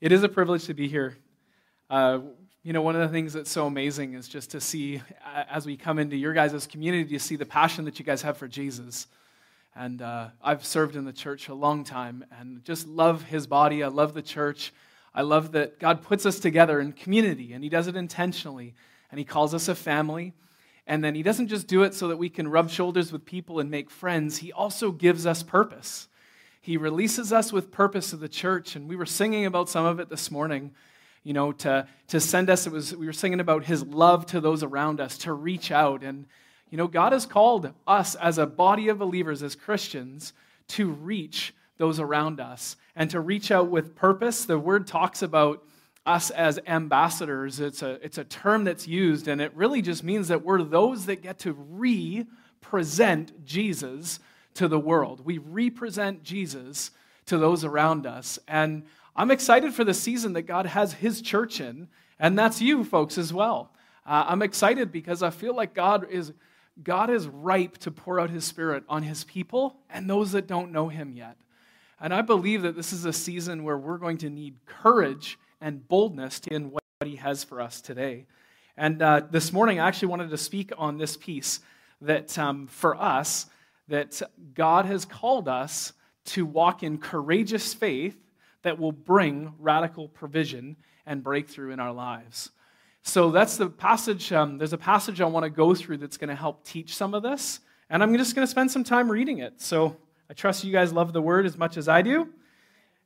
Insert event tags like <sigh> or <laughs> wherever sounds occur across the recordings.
It is a privilege to be here. Uh, you know, one of the things that's so amazing is just to see, as we come into your guys' community, to see the passion that you guys have for Jesus. And uh, I've served in the church a long time and just love his body. I love the church. I love that God puts us together in community, and he does it intentionally. And he calls us a family. And then he doesn't just do it so that we can rub shoulders with people and make friends, he also gives us purpose. He releases us with purpose of the church. And we were singing about some of it this morning, you know, to, to send us. It was, we were singing about his love to those around us, to reach out. And, you know, God has called us as a body of believers, as Christians, to reach those around us and to reach out with purpose. The word talks about us as ambassadors. It's a, it's a term that's used, and it really just means that we're those that get to represent Jesus to the world. We represent Jesus to those around us. And I'm excited for the season that God has His church in, and that's you folks as well. Uh, I'm excited because I feel like God is. God is ripe to pour out his spirit on his people and those that don't know him yet. And I believe that this is a season where we're going to need courage and boldness in what He has for us today. And uh, this morning, I actually wanted to speak on this piece that um, for us, that God has called us to walk in courageous faith that will bring radical provision and breakthrough in our lives. So that's the passage. Um, there's a passage I want to go through that's going to help teach some of this. And I'm just going to spend some time reading it. So I trust you guys love the word as much as I do.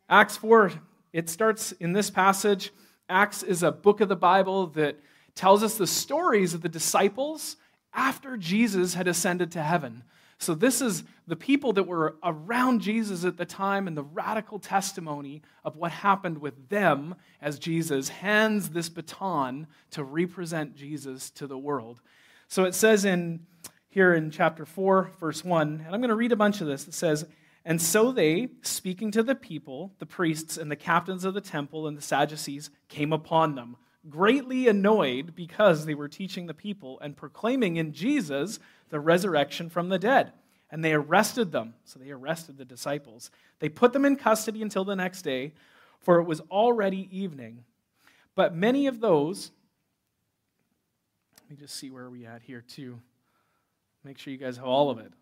Acts 4 it starts in this passage. Acts is a book of the Bible that tells us the stories of the disciples after Jesus had ascended to heaven. So, this is the people that were around Jesus at the time and the radical testimony of what happened with them as Jesus hands this baton to represent Jesus to the world. So, it says in here in chapter 4, verse 1, and I'm going to read a bunch of this. It says, and so they, speaking to the people, the priests and the captains of the temple and the Sadducees, came upon them, greatly annoyed because they were teaching the people and proclaiming in Jesus the resurrection from the dead. And they arrested them. So they arrested the disciples. They put them in custody until the next day, for it was already evening. But many of those, let me just see where we at here, too. Make sure you guys have all of it.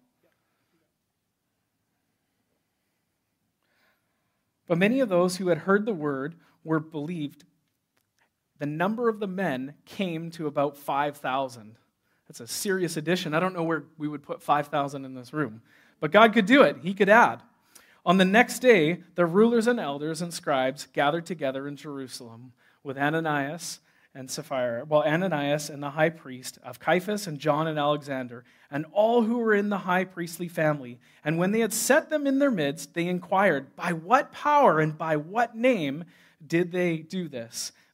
But many of those who had heard the word were believed. The number of the men came to about 5,000. That's a serious addition. I don't know where we would put 5,000 in this room, but God could do it. He could add. On the next day, the rulers and elders and scribes gathered together in Jerusalem with Ananias and Sapphira, well, Ananias and the high priest of Caiaphas and John and Alexander, and all who were in the high priestly family. And when they had set them in their midst, they inquired, By what power and by what name did they do this?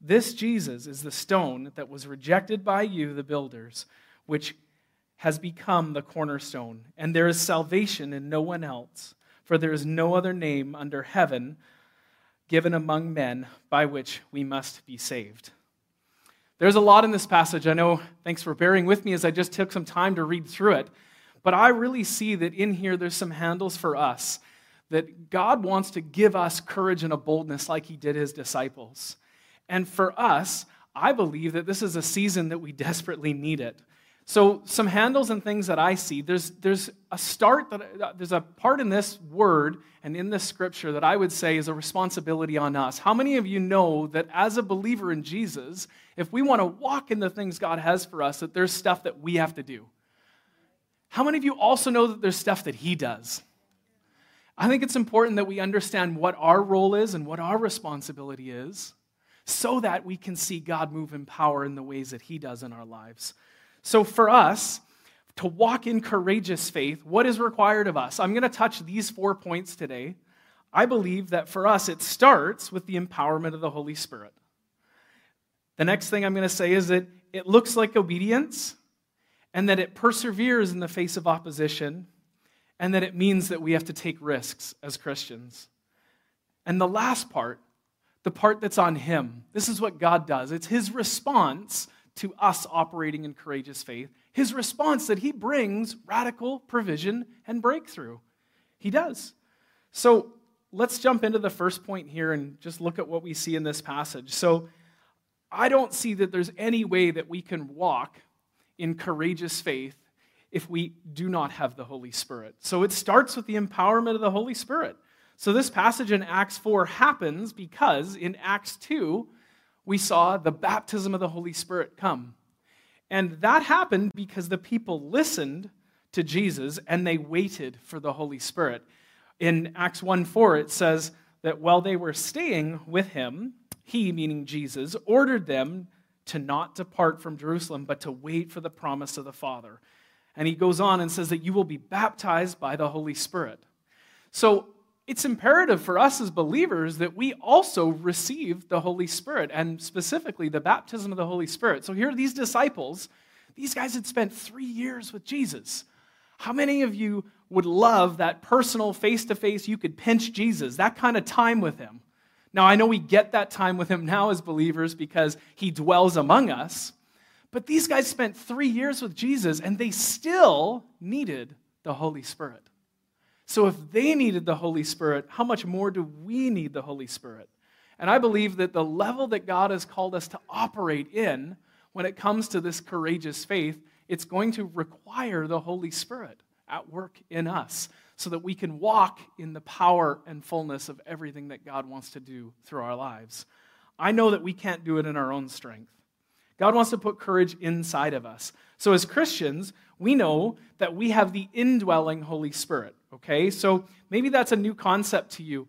This Jesus is the stone that was rejected by you, the builders, which has become the cornerstone. And there is salvation in no one else, for there is no other name under heaven given among men by which we must be saved. There's a lot in this passage. I know, thanks for bearing with me as I just took some time to read through it. But I really see that in here there's some handles for us, that God wants to give us courage and a boldness like he did his disciples. And for us, I believe that this is a season that we <laughs> desperately need it. So, some handles and things that I see. There's, there's a start that uh, there's a part in this word and in this scripture that I would say is a responsibility on us. How many of you know that as a believer in Jesus, if we want to walk in the things God has for us, that there's stuff that we have to do? How many of you also know that there's stuff that He does? I think it's important that we understand what our role is and what our responsibility is so that we can see God move in power in the ways that He does in our lives. So, for us to walk in courageous faith, what is required of us? I'm going to touch these four points today. I believe that for us, it starts with the empowerment of the Holy Spirit. The next thing I'm going to say is that it looks like obedience, and that it perseveres in the face of opposition, and that it means that we have to take risks as Christians. And the last part, the part that's on Him, this is what God does. It's His response to us operating in courageous faith, His response that He brings radical provision and breakthrough. He does. So let's jump into the first point here and just look at what we see in this passage. So I don't see that there's any way that we can walk in courageous faith if we do not have the Holy Spirit. So it starts with the empowerment of the Holy Spirit. So this passage in Acts 4 happens because in Acts 2, we saw the baptism of the Holy Spirit come. And that happened because the people listened to Jesus and they waited for the Holy Spirit. In Acts 1 4, it says that while they were staying with him, he, meaning Jesus, ordered them to not depart from Jerusalem, but to wait for the promise of the Father. And he goes on and says that you will be baptized by the Holy Spirit. So it's imperative for us as believers that we also receive the Holy Spirit, and specifically the baptism of the Holy Spirit. So here are these disciples. These guys had spent three years with Jesus. How many of you would love that personal face to face, you could pinch Jesus, that kind of time with him? Now, I know we get that time with him now as believers because he dwells among us, but these guys spent three years with Jesus and they still needed the Holy Spirit. So, if they needed the Holy Spirit, how much more do we need the Holy Spirit? And I believe that the level that God has called us to operate in when it comes to this courageous faith, it's going to require the Holy Spirit at work in us so that we can walk in the power and fullness of everything that God wants to do through our lives. I know that we can't do it in our own strength. God wants to put courage inside of us. So, as Christians, we know that we have the indwelling Holy Spirit, okay? So, maybe that's a new concept to you.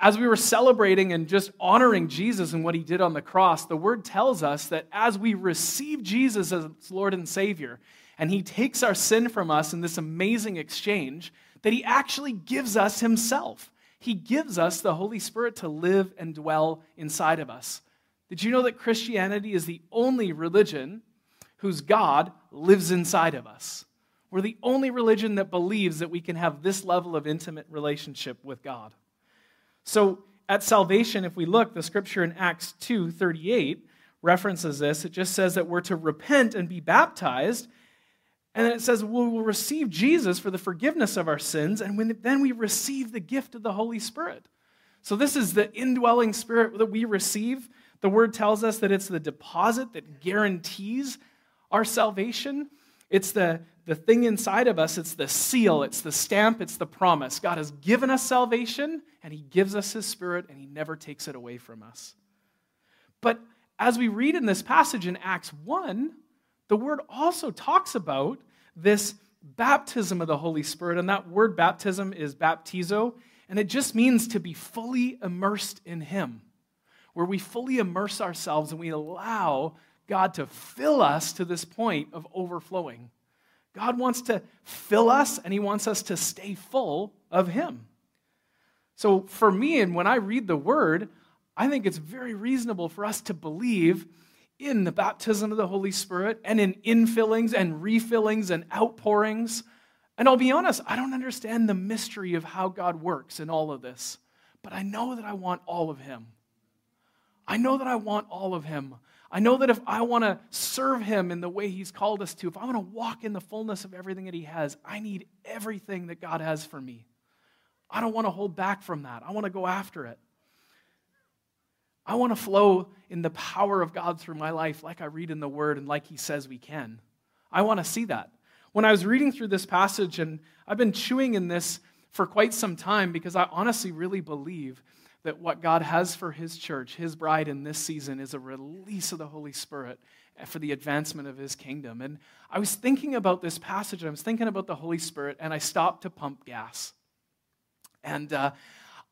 As we were celebrating and just honoring Jesus and what he did on the cross, the word tells us that as we receive Jesus as Lord and Savior, and he takes our sin from us in this amazing exchange, that he actually gives us himself. He gives us the Holy Spirit to live and dwell inside of us. Did you know that Christianity is the only religion whose God lives inside of us? We're the only religion that believes that we can have this level of intimate relationship with God. So at salvation, if we look, the scripture in Acts 2 38 references this. It just says that we're to repent and be baptized and then it says we will receive Jesus for the forgiveness of our sins, and when, then we receive the gift of the Holy Spirit. So, this is the indwelling spirit that we receive. The word tells us that it's the deposit that guarantees our salvation. It's the, the thing inside of us, it's the seal, it's the stamp, it's the promise. God has given us salvation, and He gives us His Spirit, and He never takes it away from us. But as we read in this passage in Acts 1, the word also talks about this baptism of the Holy Spirit. And that word baptism is baptizo, and it just means to be fully immersed in Him, where we fully immerse ourselves and we allow God to fill us to this point of overflowing. God wants to fill us and He wants us to stay full of Him. So for me, and when I read the word, I think it's very reasonable for us to believe in the baptism of the Holy Spirit and in infillings and refillings and outpourings. And I'll be honest, I don't understand the mystery of how God works in all of this, but I know that I want all of Him. I know that I want all of Him. I know that if I want to serve Him in the way He's called us to, if I want to walk in the fullness of everything that He has, I need everything that God has for me. I don't want to hold back from that. I want to go after it. I want to flow in the power of God through my life, like I read in the Word and like He says we can. I want to see that. When I was reading through this passage, and I've been chewing in this for quite some time because I honestly really believe that what God has for His church, His bride in this season, is a release of the Holy Spirit for the advancement of His kingdom. And I was thinking about this passage, I was thinking about the Holy Spirit, and I stopped to pump gas. And uh,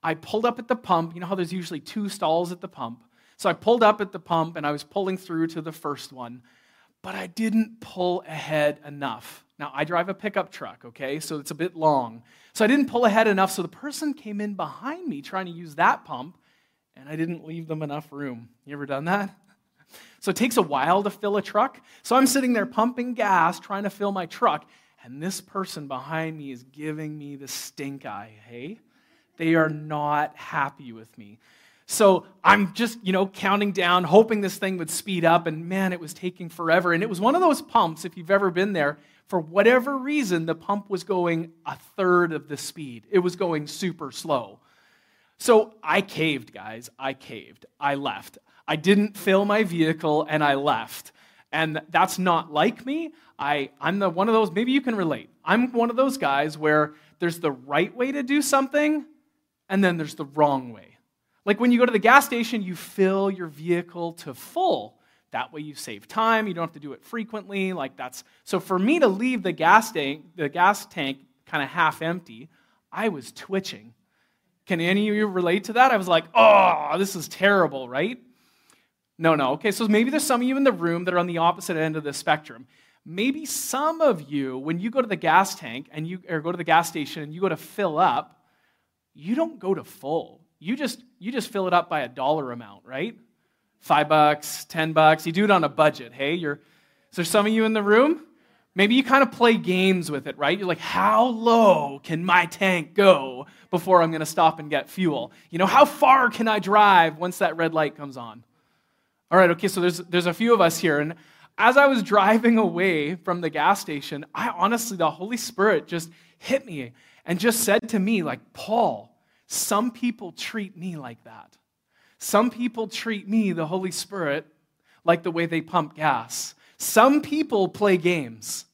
I pulled up at the pump. You know how there's usually two stalls at the pump? So I pulled up at the pump and I was pulling through to the first one, but I didn't pull ahead enough. Now, I drive a pickup truck, okay? So it's a bit long. So I didn't pull ahead enough. So the person came in behind me trying to use that pump, and I didn't leave them enough room. You ever done that? <laughs> So it takes a while to fill a truck. So I'm sitting there pumping gas, trying to fill my truck, and this person behind me is giving me the stink eye, hey? They are not happy with me. So I'm just, you know, counting down, hoping this thing would speed up, and man, it was taking forever. And it was one of those pumps, if you've ever been there, for whatever reason, the pump was going a third of the speed. It was going super slow. So I caved, guys. I caved. I left. I didn't fill my vehicle and I left. And that's not like me. I, I'm the one of those, maybe you can relate. I'm one of those guys where there's the right way to do something and then there's the wrong way. Like when you go to the gas station, you fill your vehicle to full. That way you save time, you don't have to do it frequently. Like that's so for me to leave the gas tank, the gas tank kind of half empty, I was twitching. Can any of you relate to that? I was like, oh, this is terrible, right? No, no. Okay, so maybe there's some of you in the room that are on the opposite end of the spectrum. Maybe some of you, when you go to the gas tank and you or go to the gas station and you go to fill up, you don't go to full. You just you just fill it up by a dollar amount, right? Five bucks, ten bucks. You do it on a budget. Hey, you're is there some of you in the room? Maybe you kind of play games with it, right? You're like, how low can my tank go before I'm going to stop and get fuel? You know, how far can I drive once that red light comes on? All right, okay, so there's, there's a few of us here. And as I was driving away from the gas station, I honestly, the Holy Spirit just hit me and just said to me, like, Paul, some people treat me like that. Some people treat me, the Holy Spirit, like the way they pump gas. Some people play games.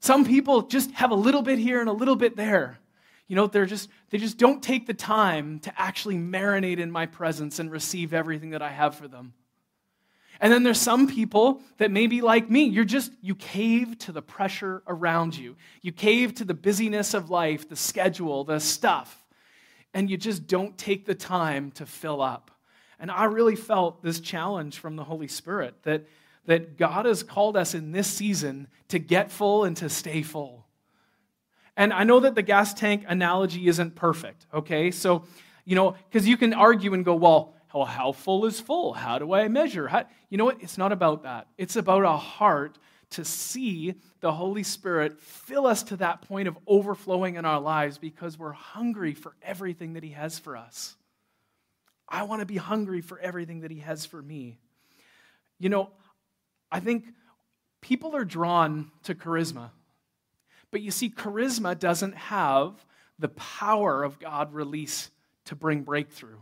Some people just have a little bit here and a little bit there. You know, they're just they just don't take the time to actually marinate in my presence and receive everything that I have for them. And then there's some people that may be like me. You're just, you cave to the pressure around you. You cave to the busyness of life, the schedule, the stuff, and you just don't take the time to fill up. And I really felt this challenge from the Holy Spirit that, that God has called us in this season to get full and to stay full. And I know that the gas tank analogy isn't perfect, okay? So, you know, because you can argue and go, well, well, how full is full? How do I measure? How, you know what? It's not about that. It's about a heart to see the Holy Spirit fill us to that point of overflowing in our lives because we're hungry for everything that He has for us. I want to be hungry for everything that He has for me. You know, I think people are drawn to charisma. But you see, charisma doesn't have the power of God release to bring breakthrough.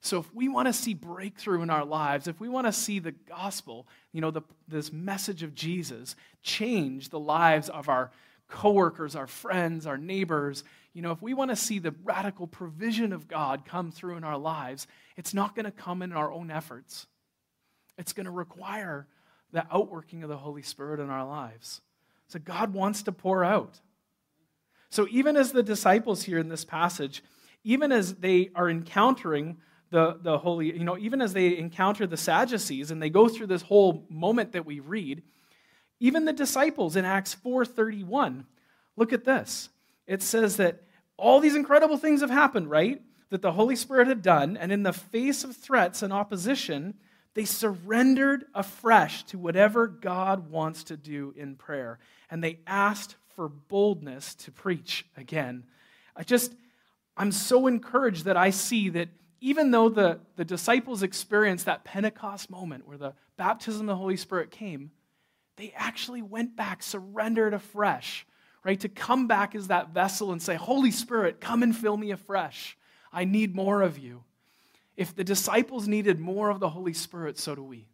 So, if we want to see breakthrough in our lives, if we want to see the gospel, you know, the, this message of Jesus change the lives of our coworkers, our friends, our neighbors, you know, if we want to see the radical provision of God come through in our lives, it's not going to come in our own efforts. It's going to require the outworking of the Holy Spirit in our lives. So, God wants to pour out. So, even as the disciples here in this passage, even as they are encountering the, the holy, you know, even as they encounter the Sadducees and they go through this whole moment that we read, even the disciples in Acts 4:31, look at this. It says that all these incredible things have happened, right? That the Holy Spirit had done, and in the face of threats and opposition, they surrendered afresh to whatever God wants to do in prayer. And they asked for boldness to preach again. I just, I'm so encouraged that I see that even though the, the disciples experienced that Pentecost moment where the baptism of the Holy Spirit came, they actually went back, surrendered afresh, right? To come back as that vessel and say, Holy Spirit, come and fill me afresh. I need more of you. If the disciples needed more of the Holy Spirit, so do we.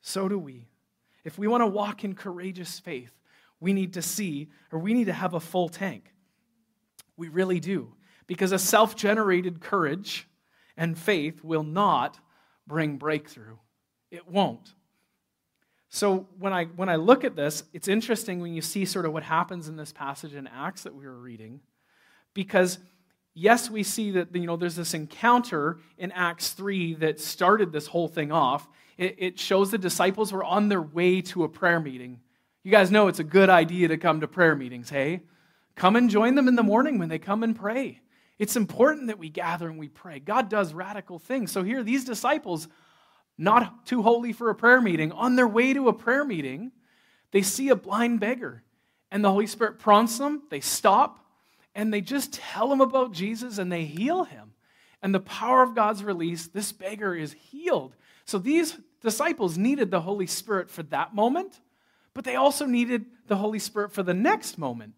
So do we. If we want to walk in courageous faith, we need to see, or we need to have a full tank. We really do. Because a self generated courage and faith will not bring breakthrough. It won't. So when I when I look at this, it's interesting when you see sort of what happens in this passage in Acts that we were reading, because yes, we see that you know there's this encounter in Acts 3 that started this whole thing off. It, it shows the disciples were on their way to a prayer meeting. You guys know it's a good idea to come to prayer meetings, hey? Come and join them in the morning when they come and pray. It's important that we gather and we pray. God does radical things. So here, these disciples, not too holy for a prayer meeting, on their way to a prayer meeting, they see a blind beggar. And the Holy Spirit prompts them, they stop, and they just tell him about Jesus and they heal him. And the power of God's release, this beggar is healed. So these disciples needed the Holy Spirit for that moment, but they also needed the Holy Spirit for the next moment.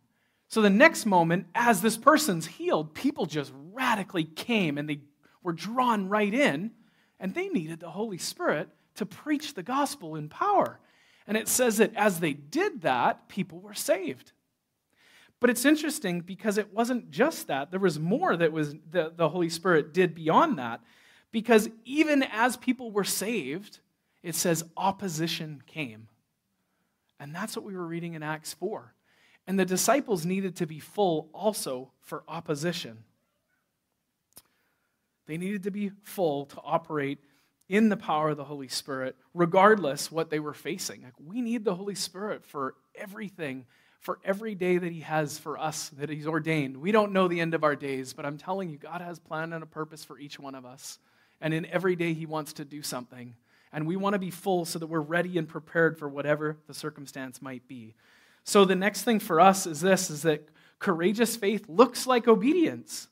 So the next moment, as this person's healed, people just radically came and they were drawn right in, and they needed the Holy Spirit to preach the gospel in power. And it says that as they did that, people were saved. But it's interesting because it wasn't just that. There was more that was the, the Holy Spirit did beyond that. Because even as people were saved, it says opposition came. And that's what we were reading in Acts 4. And the disciples needed to be full also for opposition. They needed to be full to operate in the power of the Holy Spirit, regardless what they were facing. Like we need the Holy Spirit for everything, for every day that He has for us, that He's ordained. We don't know the end of our days, but I'm telling you, God has plan and a purpose for each one of us. And in every day, He wants to do something. And we want to be full so that we're ready and prepared for whatever the circumstance might be. So the next thing for us is this is that courageous faith looks like obedience.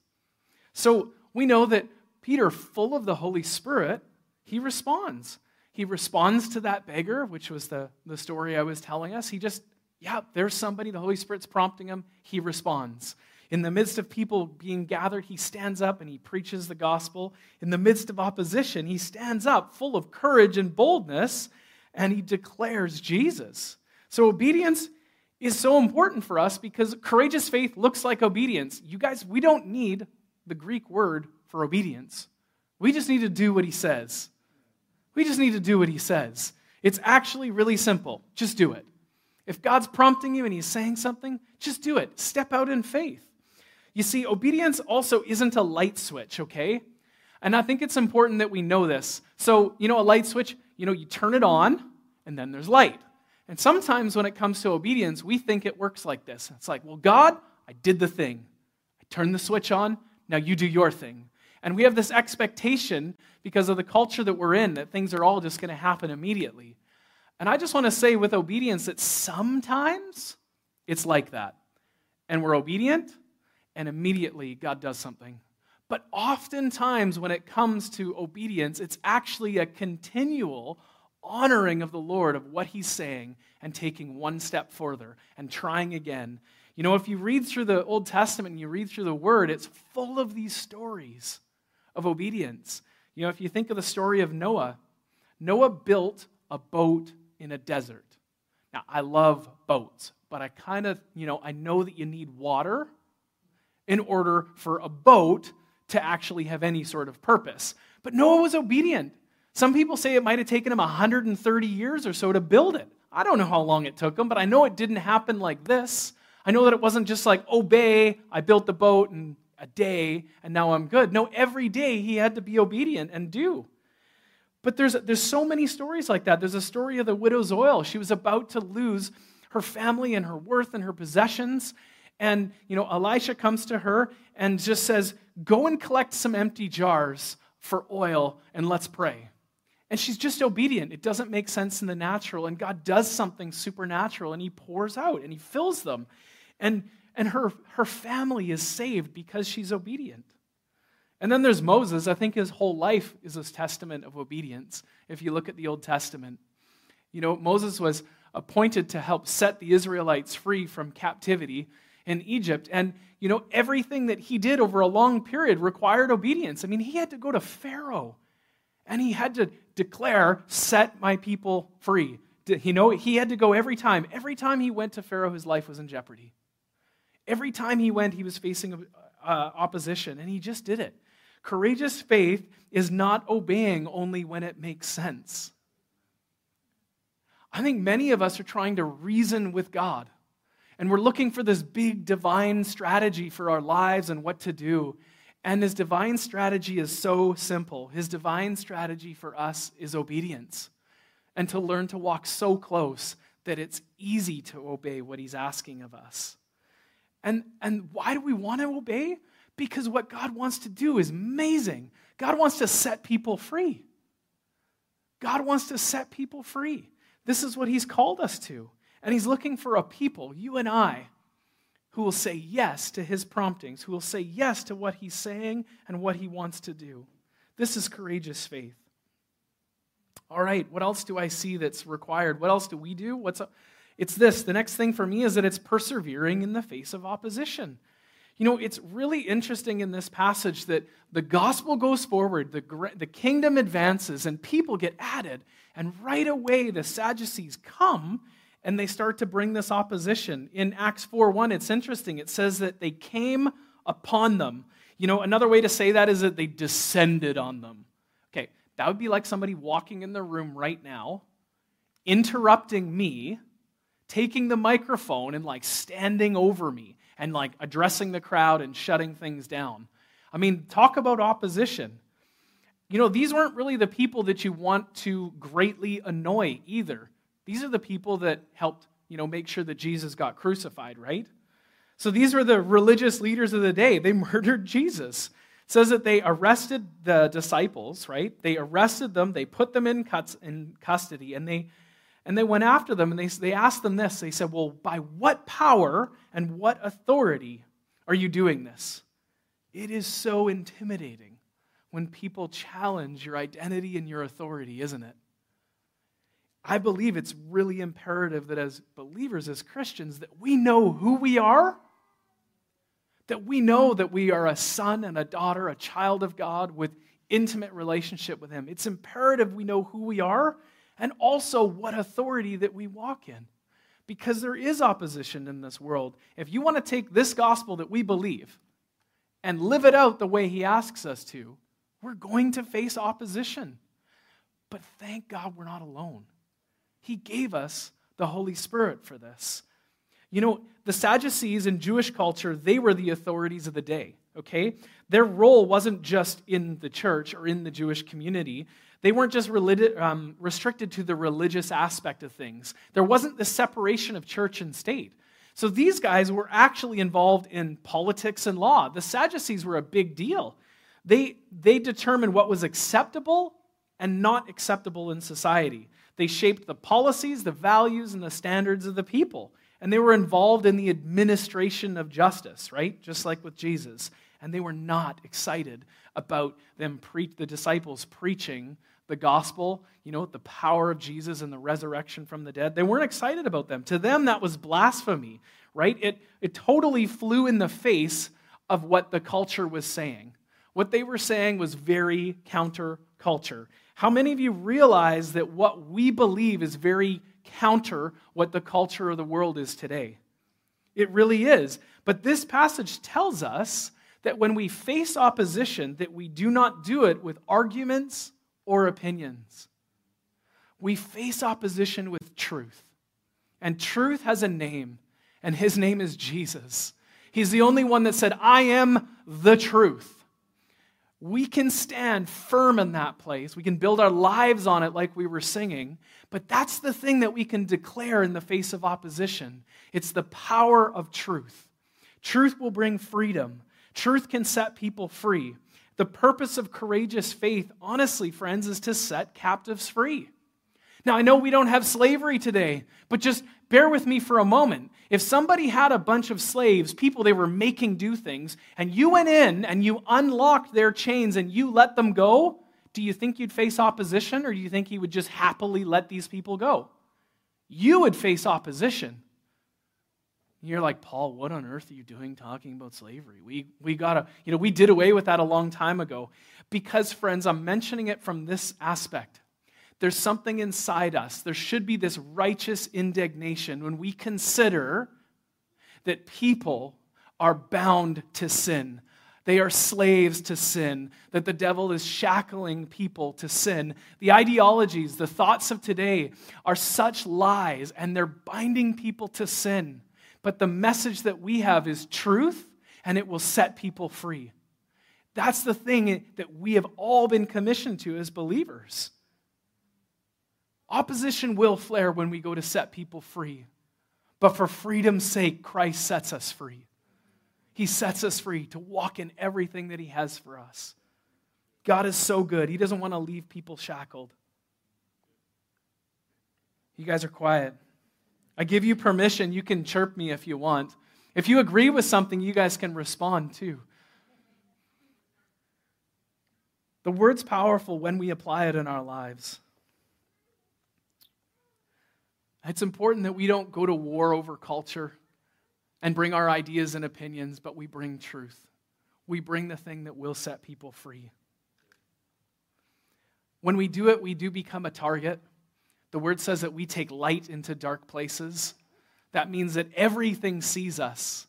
So we know that Peter, full of the Holy Spirit, he responds. He responds to that beggar, which was the, the story I was telling us. He just, yeah, there's somebody, the Holy Spirit's prompting him. He responds. In the midst of people being gathered, he stands up and he preaches the gospel. In the midst of opposition, he stands up full of courage and boldness and he declares Jesus. So, obedience is so important for us because courageous faith looks like obedience. You guys, we don't need the Greek word for obedience, we just need to do what he says. We just need to do what he says. It's actually really simple. Just do it. If God's prompting you and he's saying something, just do it. Step out in faith. You see, obedience also isn't a light switch, okay? And I think it's important that we know this. So, you know, a light switch, you know, you turn it on and then there's light. And sometimes when it comes to obedience, we think it works like this. It's like, well, God, I did the thing. I turned the switch on. Now you do your thing. And we have this expectation because of the culture that we're in that things are all just going to happen immediately. And I just want to say with obedience that sometimes it's like that. And we're obedient, and immediately God does something. But oftentimes, when it comes to obedience, it's actually a continual honoring of the Lord of what He's saying and taking one step further and trying again. You know, if you read through the Old Testament and you read through the Word, it's full of these stories of obedience. You know, if you think of the story of Noah, Noah built a boat in a desert. Now, I love boats, but I kind of, you know, I know that you need water in order for a boat to actually have any sort of purpose. But Noah was obedient. Some people say it might have taken him 130 years or so to build it. I don't know how long it took him, but I know it didn't happen like this. I know that it wasn't just like, obey, I built the boat, in a day and now I'm good. No, every day he had to be obedient and do. But there's, there's so many stories like that. There's a story of the widow's oil. She was about to lose her family and her worth and her possessions. And, you know, Elisha comes to her and just says, Go and collect some empty jars for oil and let's pray. And she's just obedient. It doesn't make sense in the natural. And God does something supernatural and he pours out and he fills them. And and her, her family is saved because she's obedient. And then there's Moses. I think his whole life is a testament of obedience if you look at the Old Testament. You know, Moses was appointed to help set the Israelites free from captivity in Egypt. And, you know, everything that he did over a long period required obedience. I mean, he had to go to Pharaoh and he had to declare, Set my people free. You know, he had to go every time. Every time he went to Pharaoh, his life was in jeopardy. Every time he went, he was facing uh, opposition, and he just did it. Courageous faith is not obeying only when it makes sense. I think many of us are trying to reason with God, and we're looking for this big divine strategy for our lives and what to do. And his divine strategy is so simple. His divine strategy for us is obedience and to learn to walk so close that it's easy to obey what he's asking of us. And, and why do we want to obey? Because what God wants to do is amazing. God wants to set people free. God wants to set people free. This is what He's called us to. And He's looking for a people, you and I, who will say yes to His promptings, who will say yes to what He's saying and what He wants to do. This is courageous faith. All right, what else do I see that's required? What else do we do? What's up? It's this. The next thing for me is that it's persevering in the face of opposition. You know, it's really interesting in this passage that the gospel goes forward, the, the kingdom advances, and people get added. And right away, the Sadducees come and they start to bring this opposition. In Acts 4 1, it's interesting. It says that they came upon them. You know, another way to say that is that they descended on them. Okay, that would be like somebody walking in the room right now, interrupting me, taking the microphone, and like standing over me and like addressing the crowd and shutting things down. I mean, talk about opposition. You know, these weren't really the people that you want to greatly annoy either. These are the people that helped, you know, make sure that Jesus got crucified, right? So these were the religious leaders of the day. They <laughs> murdered Jesus. It says that they arrested the disciples, right? They arrested them, they put them in, cuts, in custody, and they and they went after them and they, they asked them this. They said, Well, by what power and what authority are you doing this? It is so intimidating when people challenge your identity and your authority, isn't it? I believe it's really imperative that as believers, as Christians, that we know who we are, that we know that we are a son and a daughter, a child of God with intimate relationship with Him. It's imperative we know who we are and also what authority that we walk in. Because there is opposition in this world. If you want to take this gospel that we believe and live it out the way He asks us to, we're going to face opposition. But thank God we're not alone. He gave us the Holy Spirit for this. You know, the Sadducees in Jewish culture, they were the authorities of the day, okay? Their role wasn't just in the church or in the Jewish community. They weren't just um, restricted to the religious aspect of things. There wasn't the separation of church and state. So these guys were actually involved in politics and law. The Sadducees were a big deal. They, they determined what was acceptable and not acceptable in society. They shaped the policies, the values, and the standards of the people. And they were involved in the administration of justice, right? Just like with Jesus. And they were not excited about them pre- the disciples preaching the gospel, you know, the power of Jesus and the resurrection from the dead. They weren't excited about them. To them, that was blasphemy, right? It, it totally flew in the face of what the culture was saying. What they were saying was very counterculture. How many of you realize that what we believe is very counter what the culture of the world is today? It really is. But this passage tells us that when we face opposition that we do not do it with arguments or opinions. We face opposition with truth. And truth has a name, and his name is Jesus. He's the only one that said, I am the truth. We can stand firm in that place. We can build our lives on it like we were singing. But that's the thing that we can declare in the face of opposition it's the power of truth. Truth will bring freedom, truth can set people free. The purpose of courageous faith, honestly, friends, is to set captives free. Now, I know we don't have slavery today, but just bear with me for a moment. If somebody had a bunch of slaves, people they were making do things, and you went in and you unlocked their chains and you let them go, do you think you'd face opposition or do you think you would just happily let these people go? You would face opposition. You're like, Paul, what on earth are you doing talking about slavery? We, we gotta, you know, we did away with that a long time ago. Because, friends, I'm mentioning it from this aspect. There's something inside us. There should be this righteous indignation when we consider that people are bound to sin. They are slaves to sin, that the devil is shackling people to sin. The ideologies, the thoughts of today are such lies, and they're binding people to sin. But the message that we have is truth, and it will set people free. That's the thing that we have all been commissioned to as believers. Opposition will flare when we go to set people free. But for freedom's sake, Christ sets us free. He sets us free to walk in everything that He has for us. God is so good. He doesn't want to leave people shackled. You guys are quiet. I give you permission. You can chirp me if you want. If you agree with something, you guys can respond too. The word's powerful when we apply it in our lives. It's important that we don't go to war over culture and bring our ideas and opinions, but we bring truth. We bring the thing that will set people free. When we do it, we do become a target. The word says that we take light into dark places. That means that everything sees us.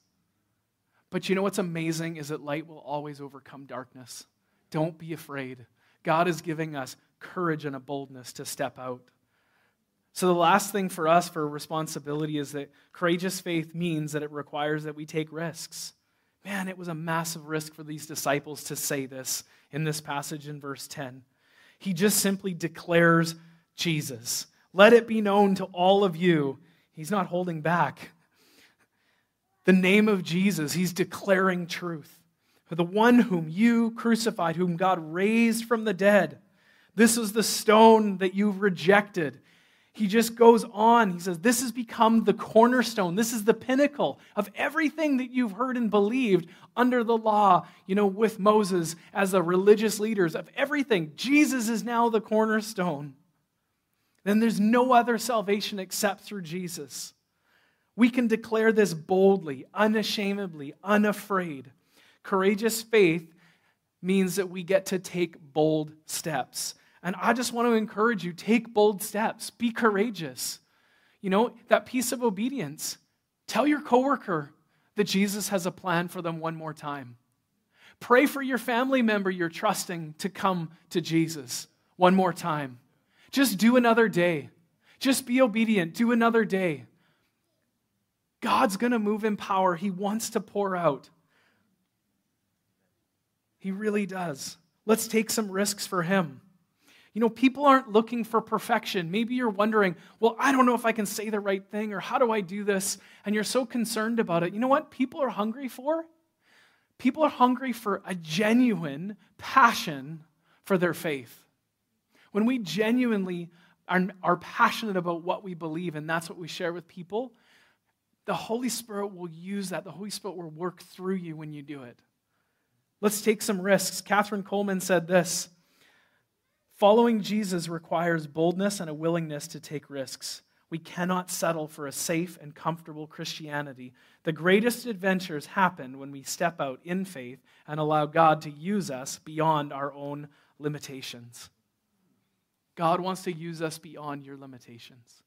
But you know what's amazing is that light will always overcome darkness. Don't be afraid. God is giving us courage and a boldness to step out. So, the last thing for us for responsibility is that courageous faith means that it requires that we take risks. Man, it was a massive risk for these disciples to say this in this passage in verse 10. He just simply declares Jesus. Let it be known to all of you. He's not holding back. The name of Jesus, he's declaring truth. For the one whom you crucified, whom God raised from the dead. This was the stone that you've rejected he just goes on. He says, This has become the cornerstone. This is the pinnacle of everything that you've heard and believed under the law, you know, with Moses as the religious leaders of everything. Jesus is now the cornerstone. Then there's no other salvation except through Jesus. We can declare this boldly, unashamedly, unafraid. Courageous faith means that we get to take bold steps. And I just want to encourage you take bold steps, be courageous. You know, that piece of obedience. Tell your coworker that Jesus has a plan for them one more time. Pray for your family member you're trusting to come to Jesus one more time. Just do another day. Just be obedient. Do another day. God's going to move in power. He wants to pour out. He really does. Let's take some risks for Him. You know, people aren't looking for perfection. Maybe you're wondering, well, I don't know if I can say the right thing or how do I do this? And you're so concerned about it. You know what people are hungry for? People are hungry for a genuine passion for their faith. When we genuinely are, are passionate about what we believe and that's what we share with people, the Holy Spirit will use that. The Holy Spirit will work through you when you do it. Let's take some risks. Kathryn Kuhlman said this. Following Jesus requires boldness and a willingness to take risks. We cannot settle for a safe and comfortable Christianity. The greatest adventures happen when we step out in faith and allow God to use us beyond our own limitations. God wants to use us beyond your limitations.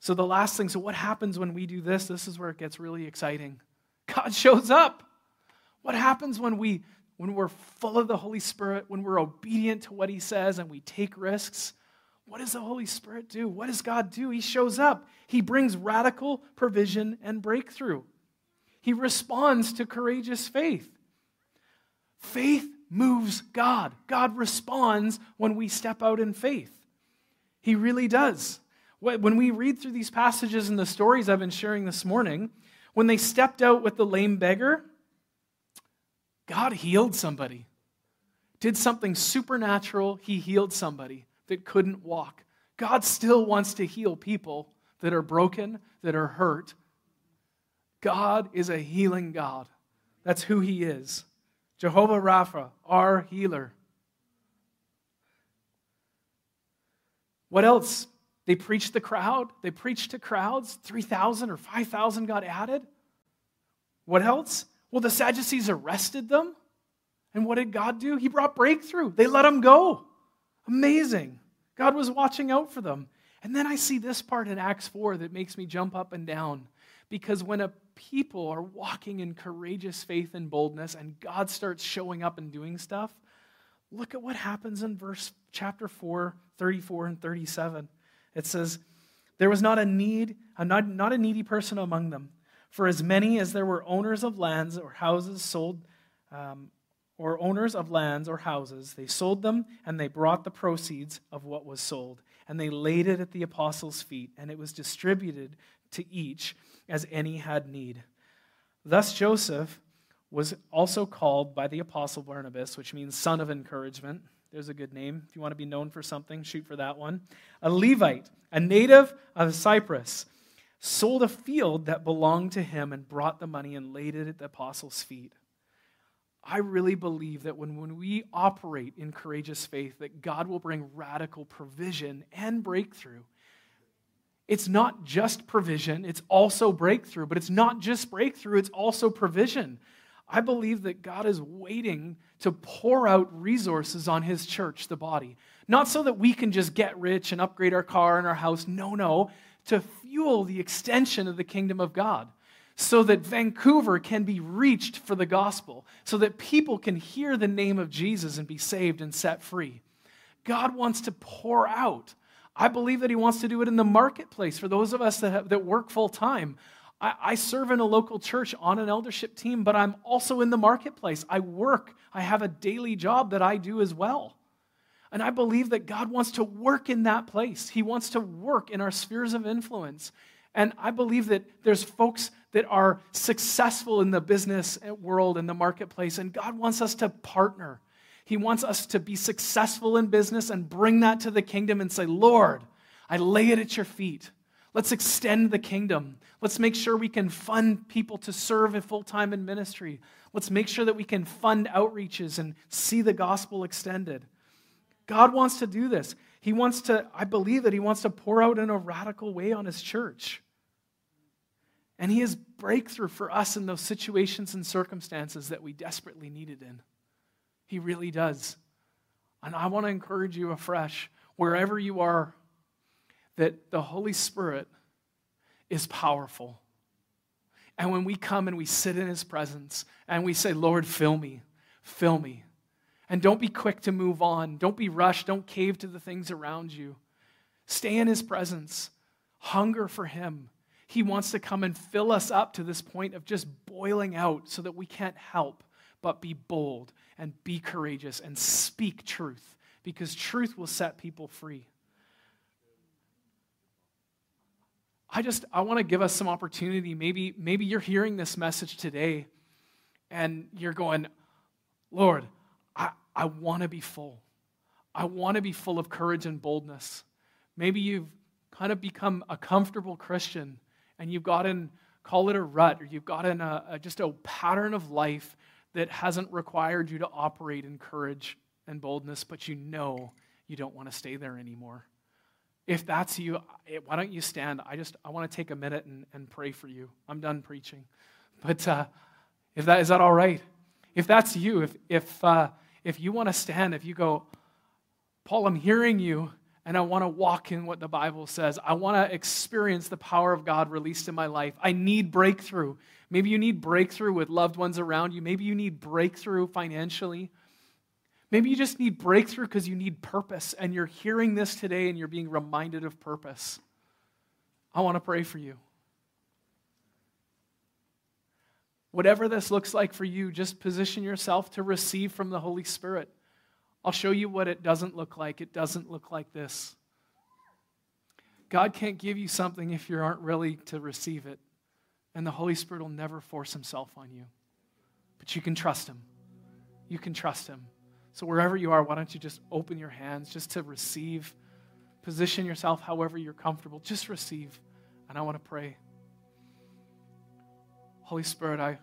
So, the last thing so, what happens when we do this? This is where it gets really exciting. God shows up. What happens when we when we're full of the Holy Spirit, when we're obedient to what He says and we take risks, what does the Holy Spirit do? What does God do? He shows up. He brings radical provision and breakthrough. He responds to courageous faith. Faith moves God. God responds when we step out in faith. He really does. When we read through these passages and the stories I've been sharing this morning, when they stepped out with the lame beggar, God healed somebody, did something supernatural. He healed somebody that couldn't walk. God still wants to heal people that are broken, that are hurt. God is a healing God. That's who He is. Jehovah Rapha, our healer. What else? They preached the crowd. They preached to crowds. 3,000 or 5,000 got added. What else? Well, the Sadducees arrested them. And what did God do? He brought breakthrough. They let them go. Amazing. God was watching out for them. And then I see this part in Acts 4 that makes me jump up and down. Because when a people are walking in courageous faith and boldness and God starts showing up and doing stuff, look at what happens in verse chapter 4, 34 and 37. It says, There was not a need, not, not a needy person among them. For as many as there were owners of lands or houses sold, um, or owners of lands or houses, they sold them and they brought the proceeds of what was sold. And they laid it at the apostles' feet, and it was distributed to each as any had need. Thus Joseph was also called by the apostle Barnabas, which means son of encouragement. There's a good name. If you want to be known for something, shoot for that one. A Levite a native of Cyprus, sold a field that belonged to him and brought the money and laid it at the apostles' feet. I really believe that when, when we operate in courageous faith, that God will bring radical provision and breakthrough. It's not just provision, it's also breakthrough, but it's not just breakthrough, it's also provision. I believe that God is waiting to pour out resources on his church, the body. Not so that we can just get rich and upgrade our car and our house. No, no. To fuel the extension of the kingdom of God so that Vancouver can be reached for the gospel, so that people can hear the name of Jesus and be saved and set free. God wants to pour out. I believe that He wants to do it in the marketplace for those of us that, have, that work full time. I, I serve in a local church on an eldership team, but I'm also in the marketplace. I work, I have a daily job that I do as well. And I believe that God wants to work in that place. He wants to work in our spheres of influence. And I believe that there's folks that are successful in the business world and the marketplace, and God wants us to partner. He wants us to be successful in business and bring that to the kingdom and say, Lord, I lay it at your feet. Let's extend the kingdom. Let's make sure we can fund people to serve full time in ministry. Let's make sure that we can fund outreaches and see the gospel extended. God wants to do this. He wants to, I believe that He wants to pour out in a radical way on His church. And He has breakthrough for us in those situations and circumstances that we desperately needed in. He really does. And I want to encourage you afresh, wherever you are, that the Holy Spirit is powerful. And when we come and we sit in His presence and we say, Lord, fill me, fill me. And don't be quick to move on. Don't be rushed. Don't cave to the things around you. Stay in His presence. Hunger for Him. He wants to come and fill us up to this point of just boiling out so that we can't help but be bold and be courageous and speak truth because truth will set people free. I just I want to give us some opportunity. Maybe maybe you're hearing this message today and you're going, "Lord, I want to be full. I want to be full of courage and boldness." Maybe you've kind of become a comfortable Christian and you've gotten, call it a rut, or you've gotten a, a, just a pattern of life that hasn't required you to operate in courage and boldness, but you know you don't want to stay there anymore. If that's you, why don't you stand? I just I want to take a minute and, and pray for you. I'm done preaching, but uh, if that is that all right? If that's you, if if uh, if you want to stand, if you go, Paul, I'm hearing you, and I want to walk in what the Bible says. I want to experience the power of God released in my life. I need breakthrough. Maybe you need breakthrough with loved ones around you. Maybe you need breakthrough financially. Maybe you just need breakthrough because you need purpose and you're hearing this today and you're being reminded of purpose. I want to pray for you. Whatever this looks like for you, just position yourself to receive from the Holy Spirit. I'll show you what it doesn't look like. It doesn't look like this. God can't give you something if you aren't ready to receive it. And the Holy Spirit will never force himself on you. But you can trust him. You can trust him. So wherever you are, why don't you just open your hands just to receive? Position yourself however you're comfortable. Just receive. And I want to pray. Holy Spirit, I,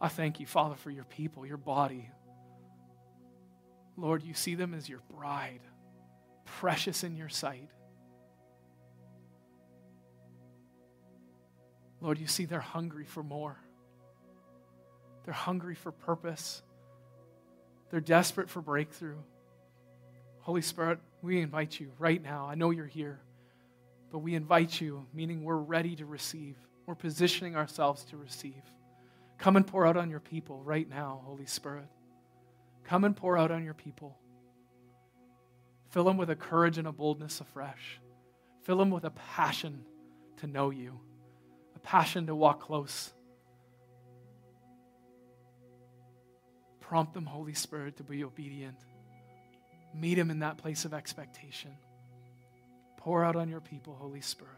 I thank you, Father, for your people, your body. Lord, you see them as your bride, precious in your sight. Lord, you see they're hungry for more. They're hungry for purpose. They're desperate for breakthrough. Holy Spirit, we invite you right now. I know you're here, but we invite you, meaning we're ready to receive. We're positioning ourselves to receive. Come and pour out on your people right now, Holy Spirit. Come and pour out on your people. Fill them with a courage and a boldness afresh. Fill them with a passion to know you, a passion to walk close. Prompt them, Holy Spirit, to be obedient. Meet them in that place of expectation. Pour out on your people, Holy Spirit.